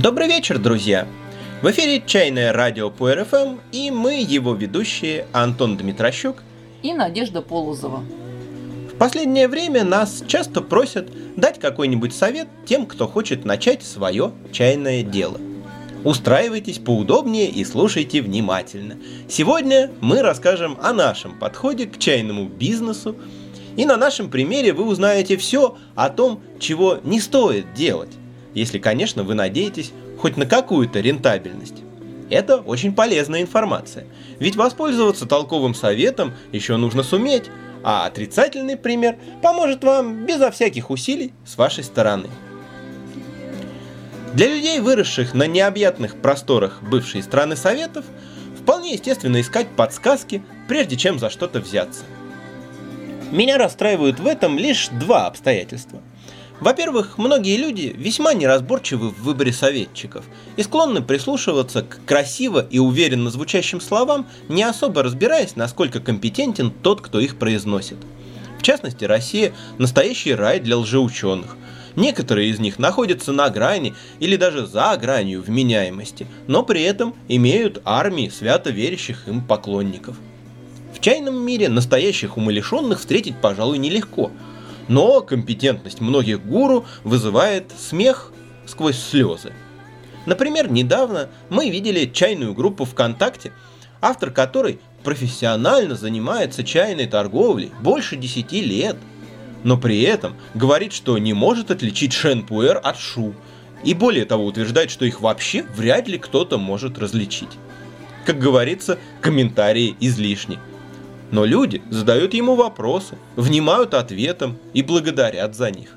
Добрый вечер, друзья! В эфире «Чайное радио» по РФМ, и мы, его ведущие Антон Дмитрощук и Надежда Полозова. В последнее время нас часто просят дать какой-нибудь совет тем, кто хочет начать свое чайное дело. Устраивайтесь поудобнее и слушайте внимательно. Сегодня мы расскажем о нашем подходе к чайному бизнесу, и на нашем примере вы узнаете все о том, чего не стоит делать, если, конечно, вы надеетесь хоть на какую-то рентабельность. Это очень полезная информация, ведь воспользоваться толковым советом еще нужно суметь, а отрицательный пример поможет вам безо всяких усилий с вашей стороны. Для людей, выросших на необъятных просторах бывшей страны Советов, вполне естественно искать подсказки, прежде чем за что-то взяться. Меня расстраивают в этом лишь два обстоятельства – во-первых, многие люди весьма неразборчивы в выборе советчиков и склонны прислушиваться к красиво и уверенно звучащим словам, не особо разбираясь, насколько компетентен тот, кто их произносит. В частности, Россия – настоящий рай для лжеученых. Некоторые из них находятся на грани или даже за гранью вменяемости, но при этом имеют армии свято верящих им поклонников. В чайном мире настоящих умалишенных встретить, пожалуй, нелегко – но компетентность многих гуру вызывает смех сквозь слезы. Например, недавно мы видели чайную группу ВКонтакте, автор которой профессионально занимается чайной торговлей больше 10 лет, но при этом говорит, что не может отличить шенпуэр от шу, и более того утверждает, что их вообще вряд ли кто-то может различить. Как говорится, комментарии излишни. Но люди задают ему вопросы, внимают ответам и благодарят за них.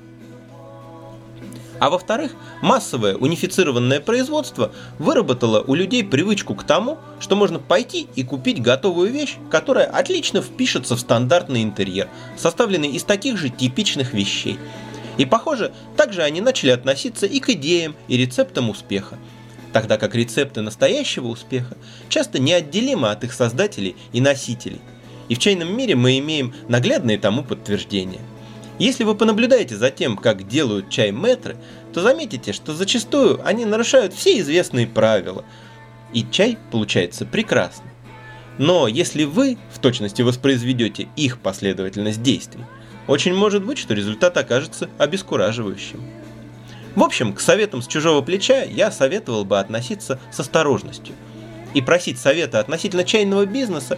А во-вторых, массовое унифицированное производство выработало у людей привычку к тому, что можно пойти и купить готовую вещь, которая отлично впишется в стандартный интерьер, составленный из таких же типичных вещей. И похоже, также они начали относиться и к идеям, и рецептам успеха, тогда как рецепты настоящего успеха часто неотделимы от их создателей и носителей – и в чайном мире мы имеем наглядные тому подтверждения. Если вы понаблюдаете за тем, как делают чай метры, то заметите, что зачастую они нарушают все известные правила, и чай получается прекрасный. Но если вы в точности воспроизведете их последовательность действий, очень может быть, что результат окажется обескураживающим. В общем, к советам с чужого плеча я советовал бы относиться с осторожностью – и просить совета относительно чайного бизнеса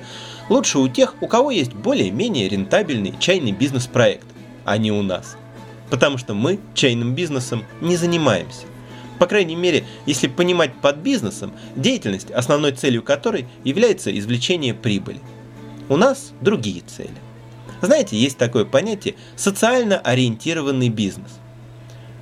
лучше у тех, у кого есть более-менее рентабельный чайный бизнес-проект, а не у нас. Потому что мы чайным бизнесом не занимаемся. По крайней мере, если понимать под бизнесом деятельность, основной целью которой является извлечение прибыли. У нас другие цели. Знаете, есть такое понятие социально ориентированный бизнес.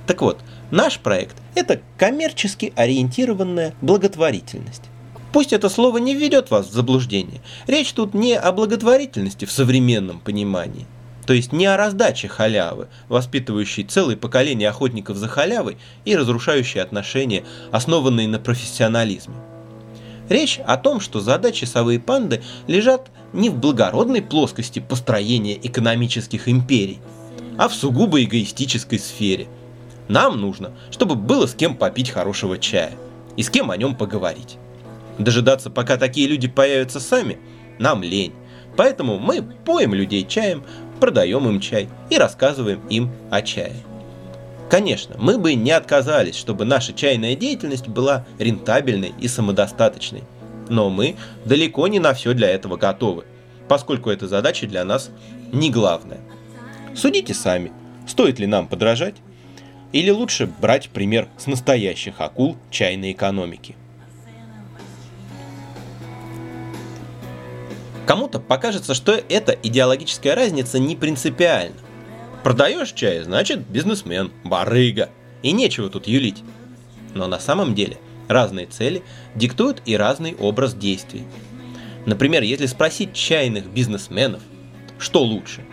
Так вот, наш проект – это коммерчески ориентированная благотворительность. Пусть это слово не введет вас в заблуждение. Речь тут не о благотворительности в современном понимании. То есть не о раздаче халявы, воспитывающей целое поколение охотников за халявой и разрушающей отношения, основанные на профессионализме. Речь о том, что задачи совые панды лежат не в благородной плоскости построения экономических империй, а в сугубо эгоистической сфере. Нам нужно, чтобы было с кем попить хорошего чая и с кем о нем поговорить. Дожидаться, пока такие люди появятся сами, нам лень. Поэтому мы поем людей чаем, продаем им чай и рассказываем им о чае. Конечно, мы бы не отказались, чтобы наша чайная деятельность была рентабельной и самодостаточной. Но мы далеко не на все для этого готовы, поскольку эта задача для нас не главная. Судите сами, стоит ли нам подражать, или лучше брать пример с настоящих акул чайной экономики. Кому-то покажется, что эта идеологическая разница не принципиальна. Продаешь чай, значит бизнесмен, барыга. И нечего тут юлить. Но на самом деле разные цели диктуют и разный образ действий. Например, если спросить чайных бизнесменов, что лучше,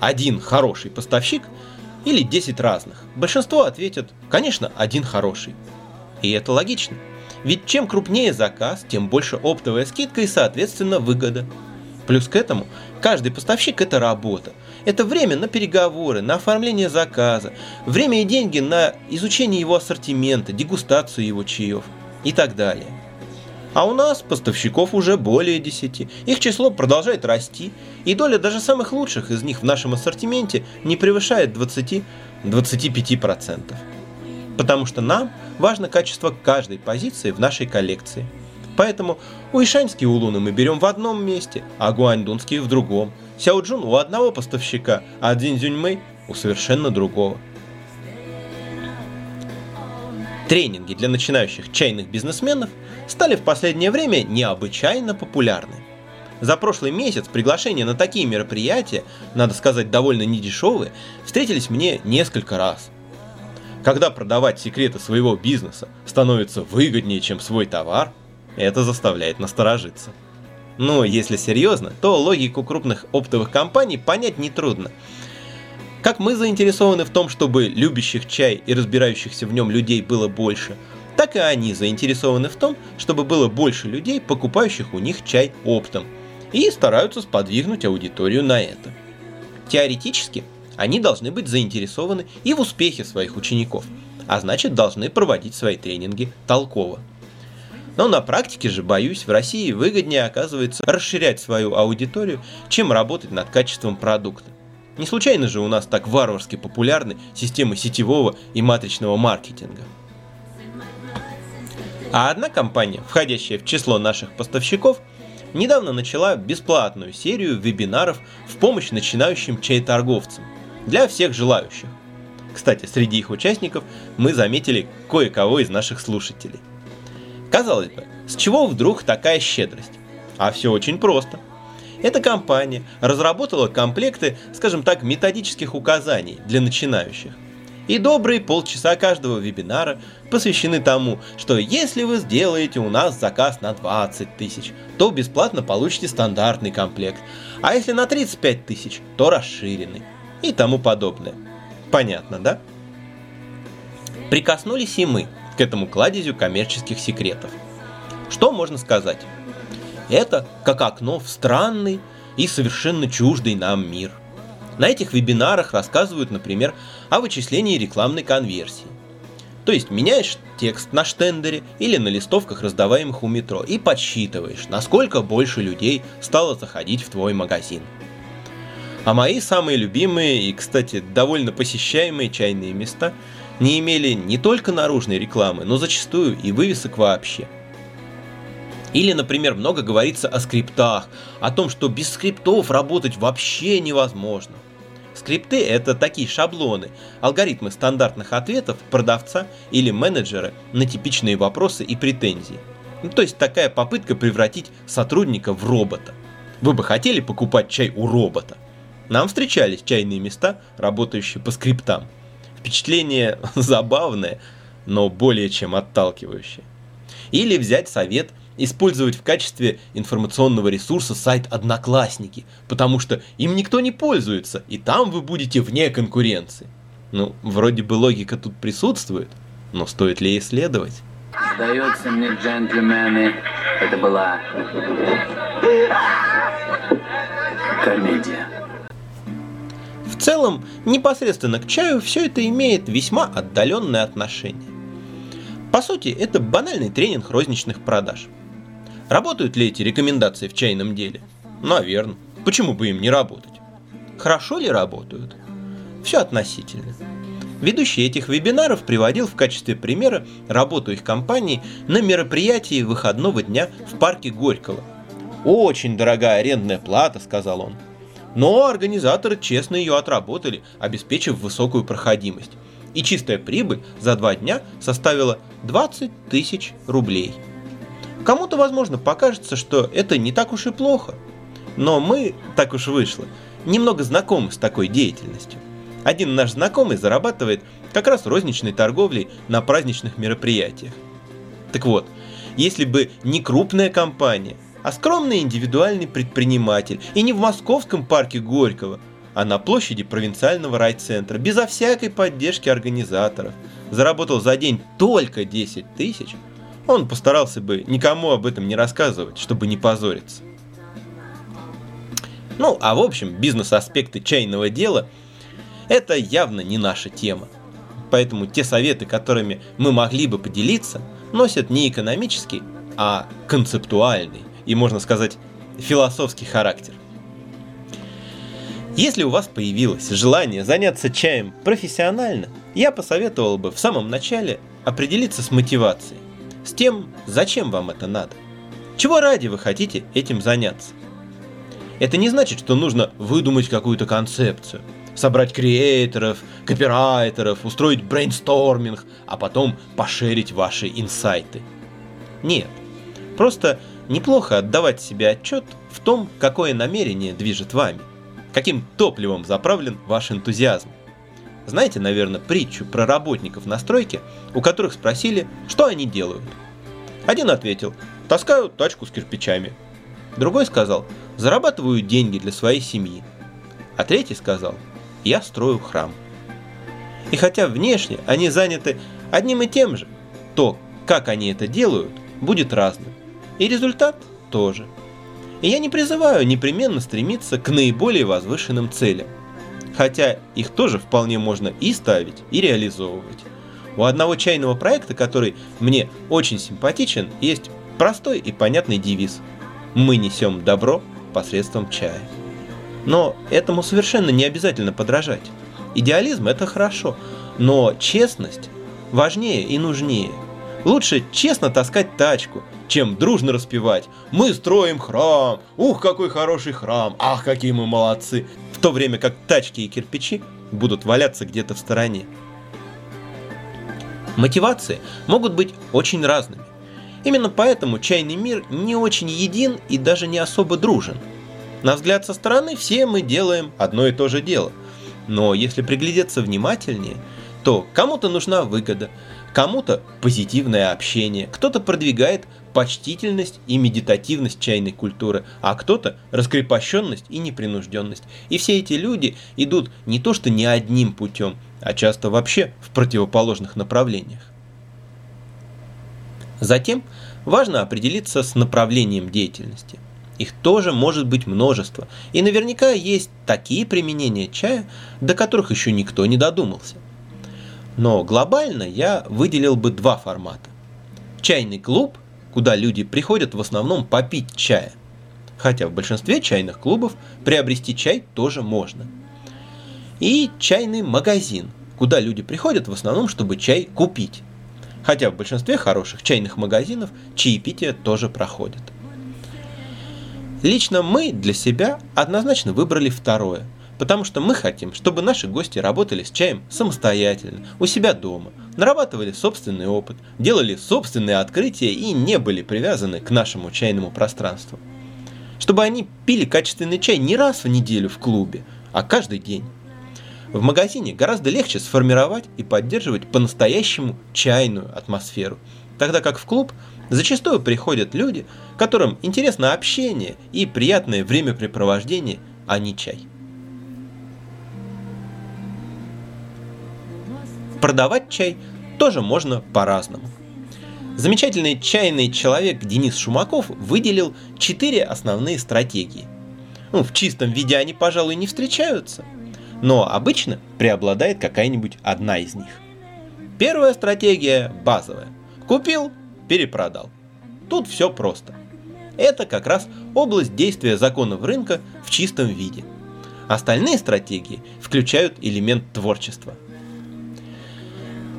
один хороший поставщик или 10 разных, большинство ответят, конечно, один хороший. И это логично – ведь чем крупнее заказ, тем больше оптовая скидка и, соответственно, выгода. Плюс к этому, каждый поставщик – это работа. Это время на переговоры, на оформление заказа, время и деньги на изучение его ассортимента, дегустацию его чаев и так далее. А у нас поставщиков уже более 10. Их число продолжает расти, и доля даже самых лучших из них в нашем ассортименте не превышает 20-25%. Потому что нам важно качество каждой позиции в нашей коллекции. Поэтому уишаньские улуны мы берем в одном месте, а гуаньдунские в другом. Сяоджун у одного поставщика, а Дзиньцзюньмэй у совершенно другого. Тренинги для начинающих чайных бизнесменов стали в последнее время необычайно популярны. За прошлый месяц приглашения на такие мероприятия, надо сказать, довольно недешевые, встретились мне несколько раз. Когда продавать секреты своего бизнеса становится выгоднее, чем свой товар, это заставляет насторожиться. Но если серьезно, то логику крупных оптовых компаний понять нетрудно – как мы заинтересованы в том, чтобы любящих чай и разбирающихся в нем людей было больше, так и они заинтересованы в том, чтобы было больше людей, покупающих у них чай оптом, и стараются сподвигнуть аудиторию на это. Теоретически, они должны быть заинтересованы и в успехе своих учеников, а значит должны проводить свои тренинги толково. Но на практике же, боюсь, в России выгоднее оказывается расширять свою аудиторию, чем работать над качеством продукта. Не случайно же у нас так варварски популярны системы сетевого и матричного маркетинга. А одна компания, входящая в число наших поставщиков, недавно начала бесплатную серию вебинаров в помощь начинающим чай-торговцам для всех желающих. Кстати, среди их участников мы заметили кое-кого из наших слушателей. Казалось бы, с чего вдруг такая щедрость? А все очень просто – эта компания разработала комплекты, скажем так, методических указаний для начинающих. И добрые полчаса каждого вебинара посвящены тому, что если вы сделаете у нас заказ на 20 тысяч, то бесплатно получите стандартный комплект, а если на 35 тысяч, то расширенный и тому подобное. Понятно, да? Прикоснулись и мы к этому кладезю коммерческих секретов. Что можно сказать? Это как окно в странный и совершенно чуждый нам мир. На этих вебинарах рассказывают, например, о вычислении рекламной конверсии. То есть меняешь текст на штендере или на листовках, раздаваемых у метро, и подсчитываешь, насколько больше людей стало заходить в твой магазин. А мои самые любимые и, кстати, довольно посещаемые чайные места не имели не только наружной рекламы, но зачастую и вывесок вообще – или, например, много говорится о скриптах, о том, что без скриптов работать вообще невозможно. Скрипты – это такие шаблоны, алгоритмы стандартных ответов продавца или менеджера на типичные вопросы и претензии. Ну, то есть такая попытка превратить сотрудника в робота. Вы бы хотели покупать чай у робота? Нам встречались чайные места, работающие по скриптам. Впечатление забавное, но более чем отталкивающее. Или взять совет – использовать в качестве информационного ресурса сайт Одноклассники, потому что им никто не пользуется, и там вы будете вне конкуренции. Ну, вроде бы логика тут присутствует, но стоит ли исследовать? Сдается мне, джентльмены, это была комедия. Целом, непосредственно к чаю все это имеет весьма отдаленное отношение. По сути, это банальный тренинг розничных продаж – Работают ли эти рекомендации в чайном деле? Наверное. Почему бы им не работать? Хорошо ли работают? Все относительно. Ведущий этих вебинаров приводил в качестве примера работу их компании на мероприятии выходного дня в парке Горького. «Очень дорогая арендная плата», — сказал он. Но организаторы честно ее отработали, обеспечив высокую проходимость. И чистая прибыль за два дня составила 20 тысяч рублей. Кому-то, возможно, покажется, что это не так уж и плохо. Но мы, так уж вышло, немного знакомы с такой деятельностью. Один наш знакомый зарабатывает как раз розничной торговлей на праздничных мероприятиях. Так вот, если бы не крупная компания, а скромный индивидуальный предприниматель, и не в московском парке Горького, а на площади провинциального райцентра, безо всякой поддержки организаторов, заработал за день только 10 тысяч – он постарался бы никому об этом не рассказывать, чтобы не позориться. Ну, а в общем, бизнес-аспекты чайного дела – это явно не наша тема. Поэтому те советы, которыми мы могли бы поделиться, носят не экономический, а концептуальный и, можно сказать, философский характер. Если у вас появилось желание заняться чаем профессионально, я посоветовал бы в самом начале определиться с мотивацией, с тем, зачем вам это надо. Чего ради вы хотите этим заняться? Это не значит, что нужно выдумать какую-то концепцию, собрать креаторов, копирайтеров, устроить брейнсторминг, а потом пошерить ваши инсайты. Нет, просто неплохо отдавать себе отчет в том, какое намерение движет вами – каким топливом заправлен ваш энтузиазм. Знаете, наверное, притчу про работников на стройке, у которых спросили, что они делают. Один ответил, таскаю тачку с кирпичами. Другой сказал, зарабатываю деньги для своей семьи. А третий сказал, я строю храм. И хотя внешне они заняты одним и тем же, то, как они это делают, будет разным. И результат тоже – и я не призываю непременно стремиться к наиболее возвышенным целям. Хотя их тоже вполне можно и ставить, и реализовывать. У одного чайного проекта, который мне очень симпатичен, есть простой и понятный девиз. Мы несем добро посредством чая. Но этому совершенно не обязательно подражать. Идеализм – это хорошо, но честность важнее и нужнее. Лучше честно таскать тачку, чем дружно распевать «Мы строим храм! Ух, какой хороший храм! Ах, какие мы молодцы!» В то время как тачки и кирпичи будут валяться где-то в стороне. Мотивации могут быть очень разными. Именно поэтому чайный мир не очень един и даже не особо дружен. На взгляд со стороны все мы делаем одно и то же дело. Но если приглядеться внимательнее, то кому-то нужна выгода, кому-то позитивное общение, кто-то продвигает почтительность и медитативность чайной культуры, а кто-то раскрепощенность и непринужденность. И все эти люди идут не то что не одним путем, а часто вообще в противоположных направлениях. Затем важно определиться с направлением деятельности. Их тоже может быть множество, и наверняка есть такие применения чая, до которых еще никто не додумался. Но глобально я выделил бы два формата. Чайный клуб куда люди приходят в основном попить чая. Хотя в большинстве чайных клубов приобрести чай тоже можно. И чайный магазин, куда люди приходят в основном, чтобы чай купить. Хотя в большинстве хороших чайных магазинов чаепитие тоже проходит. Лично мы для себя однозначно выбрали второе – Потому что мы хотим, чтобы наши гости работали с чаем самостоятельно, у себя дома, нарабатывали собственный опыт, делали собственные открытия и не были привязаны к нашему чайному пространству. Чтобы они пили качественный чай не раз в неделю в клубе, а каждый день. В магазине гораздо легче сформировать и поддерживать по-настоящему чайную атмосферу, тогда как в клуб зачастую приходят люди, которым интересно общение и приятное времяпрепровождение, а не чай. Продавать чай тоже можно по-разному. Замечательный чайный человек Денис Шумаков выделил четыре основные стратегии. Ну, в чистом виде они, пожалуй, не встречаются, но обычно преобладает какая-нибудь одна из них. Первая стратегия базовая. Купил, перепродал. Тут все просто. Это как раз область действия законов рынка в чистом виде. Остальные стратегии включают элемент творчества –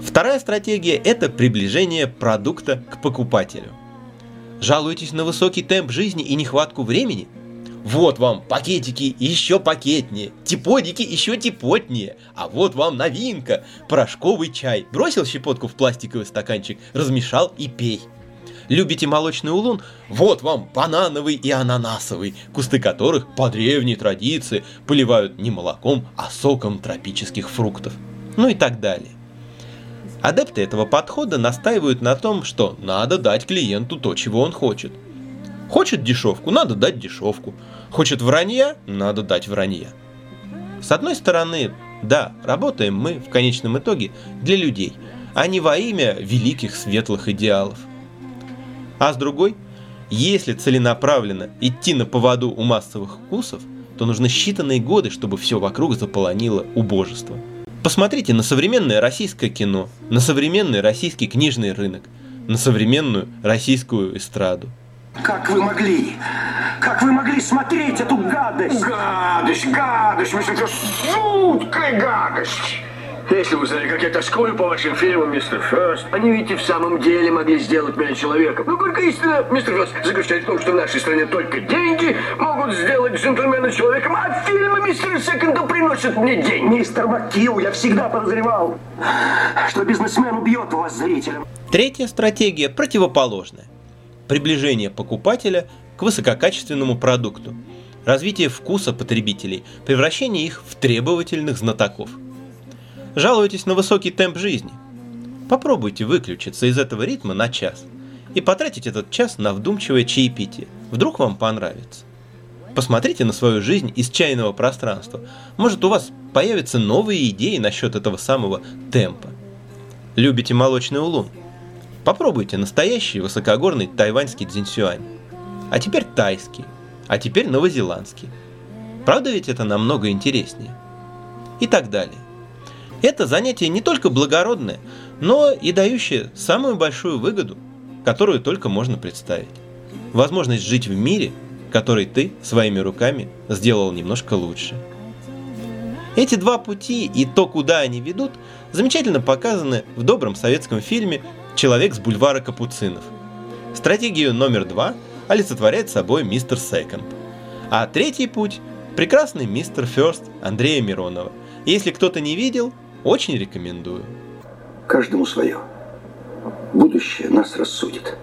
Вторая стратегия – это приближение продукта к покупателю. Жалуетесь на высокий темп жизни и нехватку времени? Вот вам пакетики еще пакетнее, типодики еще типотнее, а вот вам новинка – порошковый чай. Бросил щепотку в пластиковый стаканчик, размешал и пей. Любите молочный улун? Вот вам банановый и ананасовый, кусты которых по древней традиции поливают не молоком, а соком тропических фруктов. Ну и так далее. Адепты этого подхода настаивают на том, что надо дать клиенту то, чего он хочет. Хочет дешевку, надо дать дешевку. Хочет вранья, надо дать вранья. С одной стороны, да, работаем мы в конечном итоге для людей, а не во имя великих светлых идеалов. А с другой, если целенаправленно идти на поводу у массовых вкусов, то нужны считанные годы, чтобы все вокруг заполонило убожество. Посмотрите на современное российское кино, на современный российский книжный рынок, на современную российскую эстраду. Как вы могли? Как вы могли смотреть эту гадость? Гадость, гадость, мистер Фёрст, жуткая гадость. Если вы знали, как я тоскую по вашим фильмам, мистер Фёрст, они ведь и в самом деле могли сделать меня человеком. Но только истина, мистер Фёрст, заключается в том, что в нашей стране только деньги могут сделать джентльмена человеком, а фильмы мистера Секонда приносят мне деньги. Мистер Маккил, я всегда подозревал, что бизнесмен убьет вас зрителя. Третья стратегия противоположная. Приближение покупателя к высококачественному продукту. Развитие вкуса потребителей, превращение их в требовательных знатоков – Жалуетесь на высокий темп жизни? Попробуйте выключиться из этого ритма на час и потратить этот час на вдумчивое чаепитие. Вдруг вам понравится. Посмотрите на свою жизнь из чайного пространства. Может у вас появятся новые идеи насчет этого самого темпа. Любите молочный улун? Попробуйте настоящий высокогорный тайваньский дзинсюань. А теперь тайский. А теперь новозеландский. Правда ведь это намного интереснее? И так далее. Это занятие не только благородное, но и дающее самую большую выгоду, которую только можно представить. Возможность жить в мире, который ты своими руками сделал немножко лучше. Эти два пути и то, куда они ведут, замечательно показаны в добром советском фильме «Человек с бульвара Капуцинов». Стратегию номер два олицетворяет собой мистер Секонд. А третий путь – прекрасный мистер Ферст Андрея Миронова. Если кто-то не видел, очень рекомендую. Каждому свое. Будущее нас рассудит.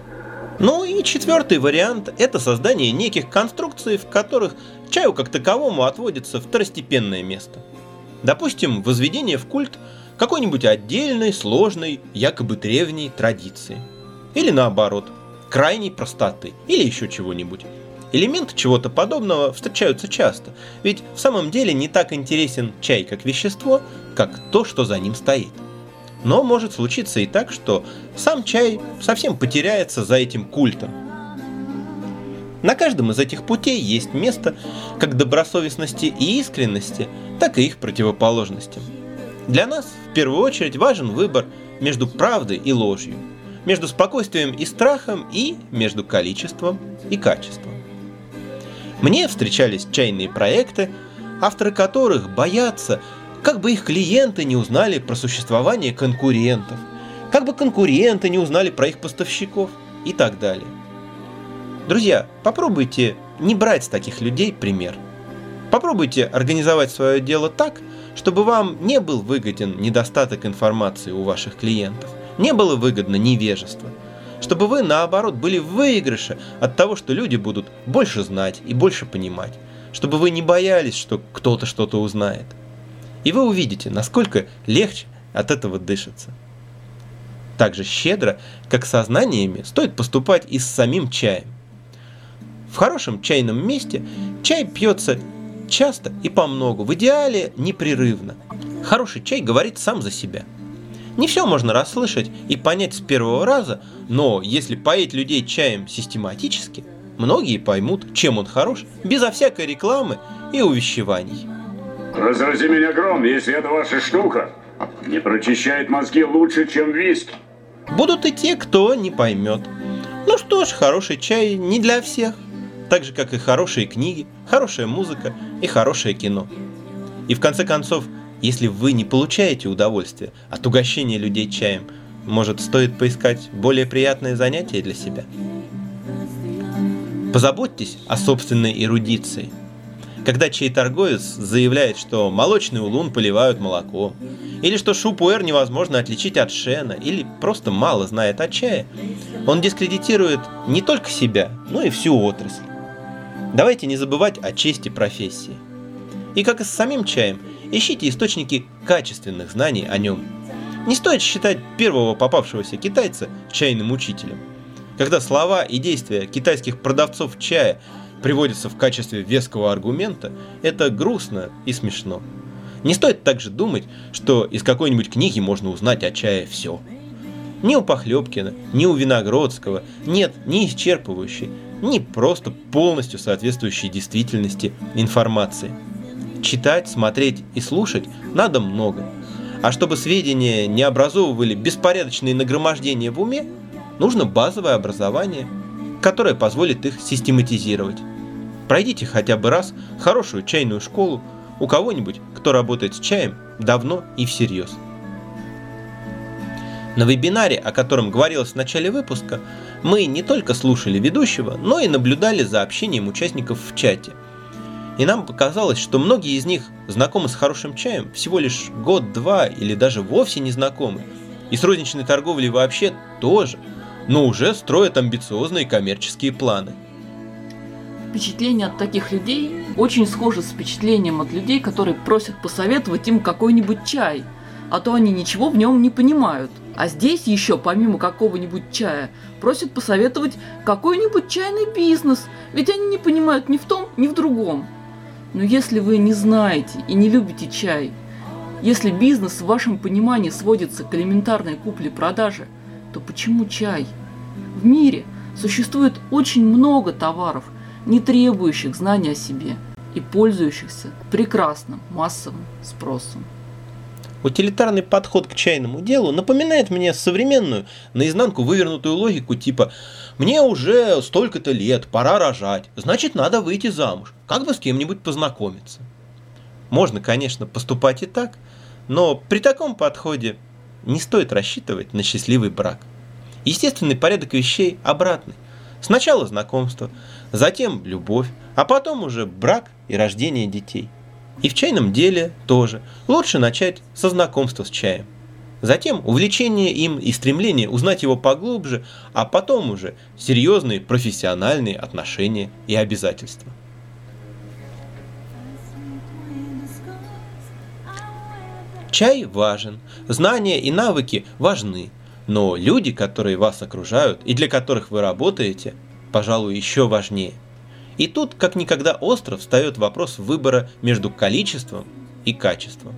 Ну и четвертый вариант – это создание неких конструкций, в которых чаю как таковому отводится второстепенное место. Допустим, возведение в культ какой-нибудь отдельной, сложной, якобы древней традиции. Или наоборот, крайней простоты, или еще чего-нибудь. Элементы чего-то подобного встречаются часто, ведь в самом деле не так интересен чай как вещество, как то, что за ним стоит. Но может случиться и так, что сам чай совсем потеряется за этим культом. На каждом из этих путей есть место как добросовестности и искренности, так и их противоположностям. Для нас в первую очередь важен выбор между правдой и ложью, между спокойствием и страхом и между количеством и качеством. Мне встречались чайные проекты, авторы которых боятся, как бы их клиенты не узнали про существование конкурентов, как бы конкуренты не узнали про их поставщиков и так далее. Друзья, попробуйте не брать с таких людей пример. Попробуйте организовать свое дело так, чтобы вам не был выгоден недостаток информации у ваших клиентов, не было выгодно невежество – чтобы вы, наоборот, были в выигрыше от того, что люди будут больше знать и больше понимать, чтобы вы не боялись, что кто-то что-то узнает. И вы увидите, насколько легче от этого дышится. Так же щедро, как со знаниями, стоит поступать и с самим чаем. В хорошем чайном месте чай пьется часто и по многу, в идеале непрерывно. Хороший чай говорит сам за себя – не все можно расслышать и понять с первого раза, но если поить людей чаем систематически, многие поймут, чем он хорош, безо всякой рекламы и увещеваний. Разрази меня гром, если это ваша штука. Не прочищает мозги лучше, чем виски. Будут и те, кто не поймет. Ну что ж, хороший чай не для всех. Так же, как и хорошие книги, хорошая музыка и хорошее кино. И в конце концов, если вы не получаете удовольствие от угощения людей чаем, может стоит поискать более приятное занятие для себя? Позаботьтесь о собственной эрудиции. Когда чай-торговец заявляет, что молочный улун поливают молоком, или что шупуэр невозможно отличить от шена, или просто мало знает о чае, он дискредитирует не только себя, но и всю отрасль. Давайте не забывать о чести профессии. И как и с самим чаем – Ищите источники качественных знаний о нем. Не стоит считать первого попавшегося китайца чайным учителем. Когда слова и действия китайских продавцов чая приводятся в качестве веского аргумента, это грустно и смешно. Не стоит также думать, что из какой-нибудь книги можно узнать о чае все. Ни у Похлебкина, ни у Виногродского нет ни исчерпывающей, ни просто полностью соответствующей действительности информации. Читать, смотреть и слушать надо много. А чтобы сведения не образовывали беспорядочные нагромождения в уме, нужно базовое образование, которое позволит их систематизировать. Пройдите хотя бы раз хорошую чайную школу у кого-нибудь, кто работает с чаем давно и всерьез. На вебинаре, о котором говорилось в начале выпуска, мы не только слушали ведущего, но и наблюдали за общением участников в чате. И нам показалось, что многие из них знакомы с хорошим чаем всего лишь год-два или даже вовсе не знакомы. И с розничной торговлей вообще тоже, но уже строят амбициозные коммерческие планы. Впечатление от таких людей очень схоже с впечатлением от людей, которые просят посоветовать им какой-нибудь чай, а то они ничего в нем не понимают. А здесь еще, помимо какого-нибудь чая, просят посоветовать какой-нибудь чайный бизнес, ведь они не понимают ни в том, ни в другом. Но если вы не знаете и не любите чай, если бизнес в вашем понимании сводится к элементарной купле-продаже, то почему чай? В мире существует очень много товаров, не требующих знания о себе и пользующихся прекрасным массовым спросом. Утилитарный подход к чайному делу напоминает мне современную, наизнанку вывернутую логику типа «Мне уже столько-то лет, пора рожать, значит надо выйти замуж, как бы с кем-нибудь познакомиться». Можно, конечно, поступать и так, но при таком подходе не стоит рассчитывать на счастливый брак. Естественный порядок вещей обратный. Сначала знакомство, затем любовь, а потом уже брак и рождение детей – и в чайном деле тоже. Лучше начать со знакомства с чаем. Затем увлечение им и стремление узнать его поглубже, а потом уже серьезные профессиональные отношения и обязательства. Чай важен, знания и навыки важны, но люди, которые вас окружают и для которых вы работаете, пожалуй, еще важнее. И тут, как никогда остро, встает вопрос выбора между количеством и качеством.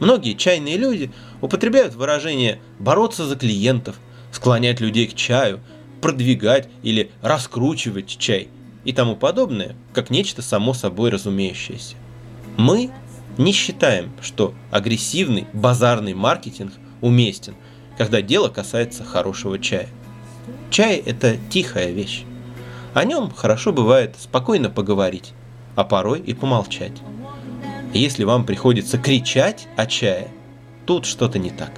Многие чайные люди употребляют выражение «бороться за клиентов», склонять людей к чаю, продвигать или раскручивать чай и тому подобное, как нечто само собой разумеющееся. Мы не считаем, что агрессивный базарный маркетинг уместен, когда дело касается хорошего чая. Чай – это тихая вещь. О нем хорошо бывает спокойно поговорить, а порой и помолчать. Если вам приходится кричать о чае, тут что-то не так.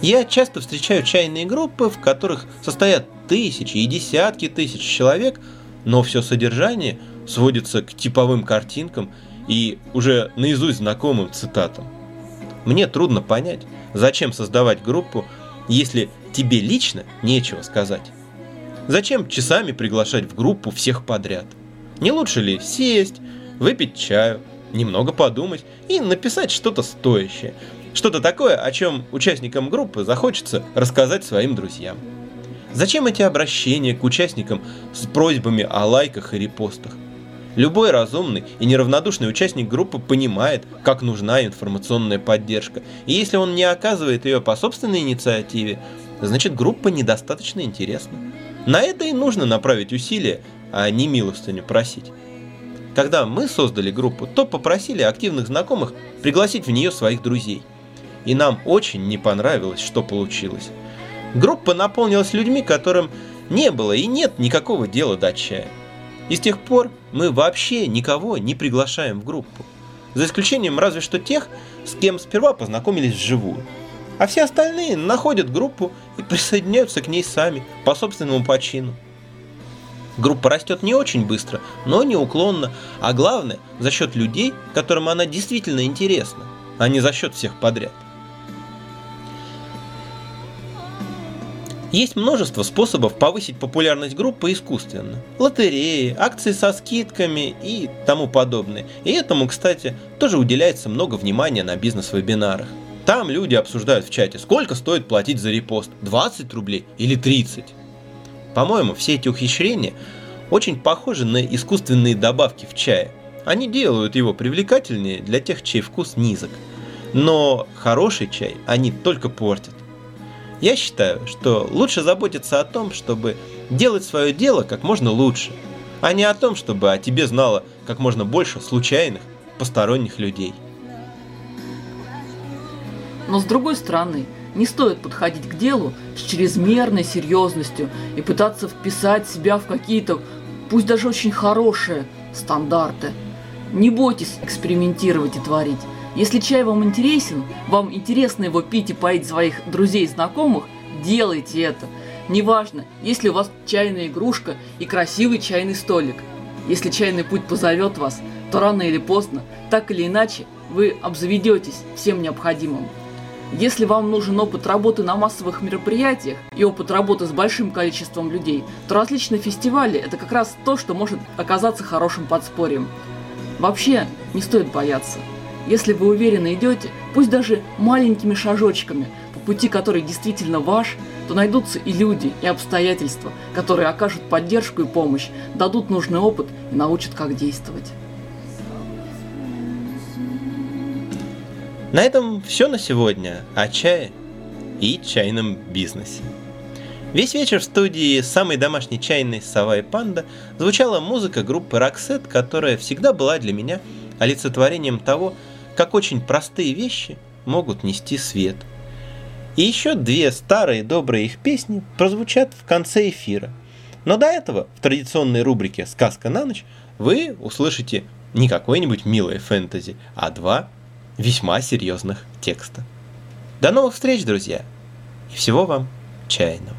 Я часто встречаю чайные группы, в которых состоят тысячи и десятки тысяч человек, но все содержание сводится к типовым картинкам и уже наизусть знакомым цитатам. Мне трудно понять, зачем создавать группу, если тебе лично нечего сказать. Зачем часами приглашать в группу всех подряд? Не лучше ли сесть, выпить чаю, немного подумать и написать что-то стоящее? Что-то такое, о чем участникам группы захочется рассказать своим друзьям. Зачем эти обращения к участникам с просьбами о лайках и репостах? Любой разумный и неравнодушный участник группы понимает, как нужна информационная поддержка. И если он не оказывает ее по собственной инициативе, значит группа недостаточно интересна. На это и нужно направить усилия, а не милостыню просить. Когда мы создали группу, то попросили активных знакомых пригласить в нее своих друзей. И нам очень не понравилось, что получилось. Группа наполнилась людьми, которым не было и нет никакого дела до чая. И с тех пор мы вообще никого не приглашаем в группу. За исключением разве что тех, с кем сперва познакомились вживую а все остальные находят группу и присоединяются к ней сами, по собственному почину. Группа растет не очень быстро, но неуклонно, а главное, за счет людей, которым она действительно интересна, а не за счет всех подряд. Есть множество способов повысить популярность группы искусственно. Лотереи, акции со скидками и тому подобное. И этому, кстати, тоже уделяется много внимания на бизнес-вебинарах. Там люди обсуждают в чате, сколько стоит платить за репост, 20 рублей или 30. По-моему, все эти ухищрения очень похожи на искусственные добавки в чае. Они делают его привлекательнее для тех, чей вкус низок. Но хороший чай они только портят. Я считаю, что лучше заботиться о том, чтобы делать свое дело как можно лучше, а не о том, чтобы о тебе знало как можно больше случайных, посторонних людей. Но с другой стороны, не стоит подходить к делу с чрезмерной серьезностью и пытаться вписать себя в какие-то, пусть даже очень хорошие, стандарты. Не бойтесь экспериментировать и творить. Если чай вам интересен, вам интересно его пить и поить своих друзей и знакомых, делайте это. Неважно, есть ли у вас чайная игрушка и красивый чайный столик. Если чайный путь позовет вас, то рано или поздно, так или иначе, вы обзаведетесь всем необходимым. Если вам нужен опыт работы на массовых мероприятиях и опыт работы с большим количеством людей, то различные фестивали – это как раз то, что может оказаться хорошим подспорьем. Вообще, не стоит бояться. Если вы уверенно идете, пусть даже маленькими шажочками, по пути который действительно ваш, то найдутся и люди, и обстоятельства, которые окажут поддержку и помощь, дадут нужный опыт и научат, как действовать. На этом все на сегодня о чае и чайном бизнесе. Весь вечер в студии самой домашней чайной «Сова и панда» звучала музыка группы «Роксет», которая всегда была для меня олицетворением того, как очень простые вещи могут нести свет. И еще две старые добрые их песни прозвучат в конце эфира. Но до этого в традиционной рубрике «Сказка на ночь» вы услышите не какое-нибудь милое фэнтези, а два весьма серьезных текста. До новых встреч, друзья! И всего вам чайного!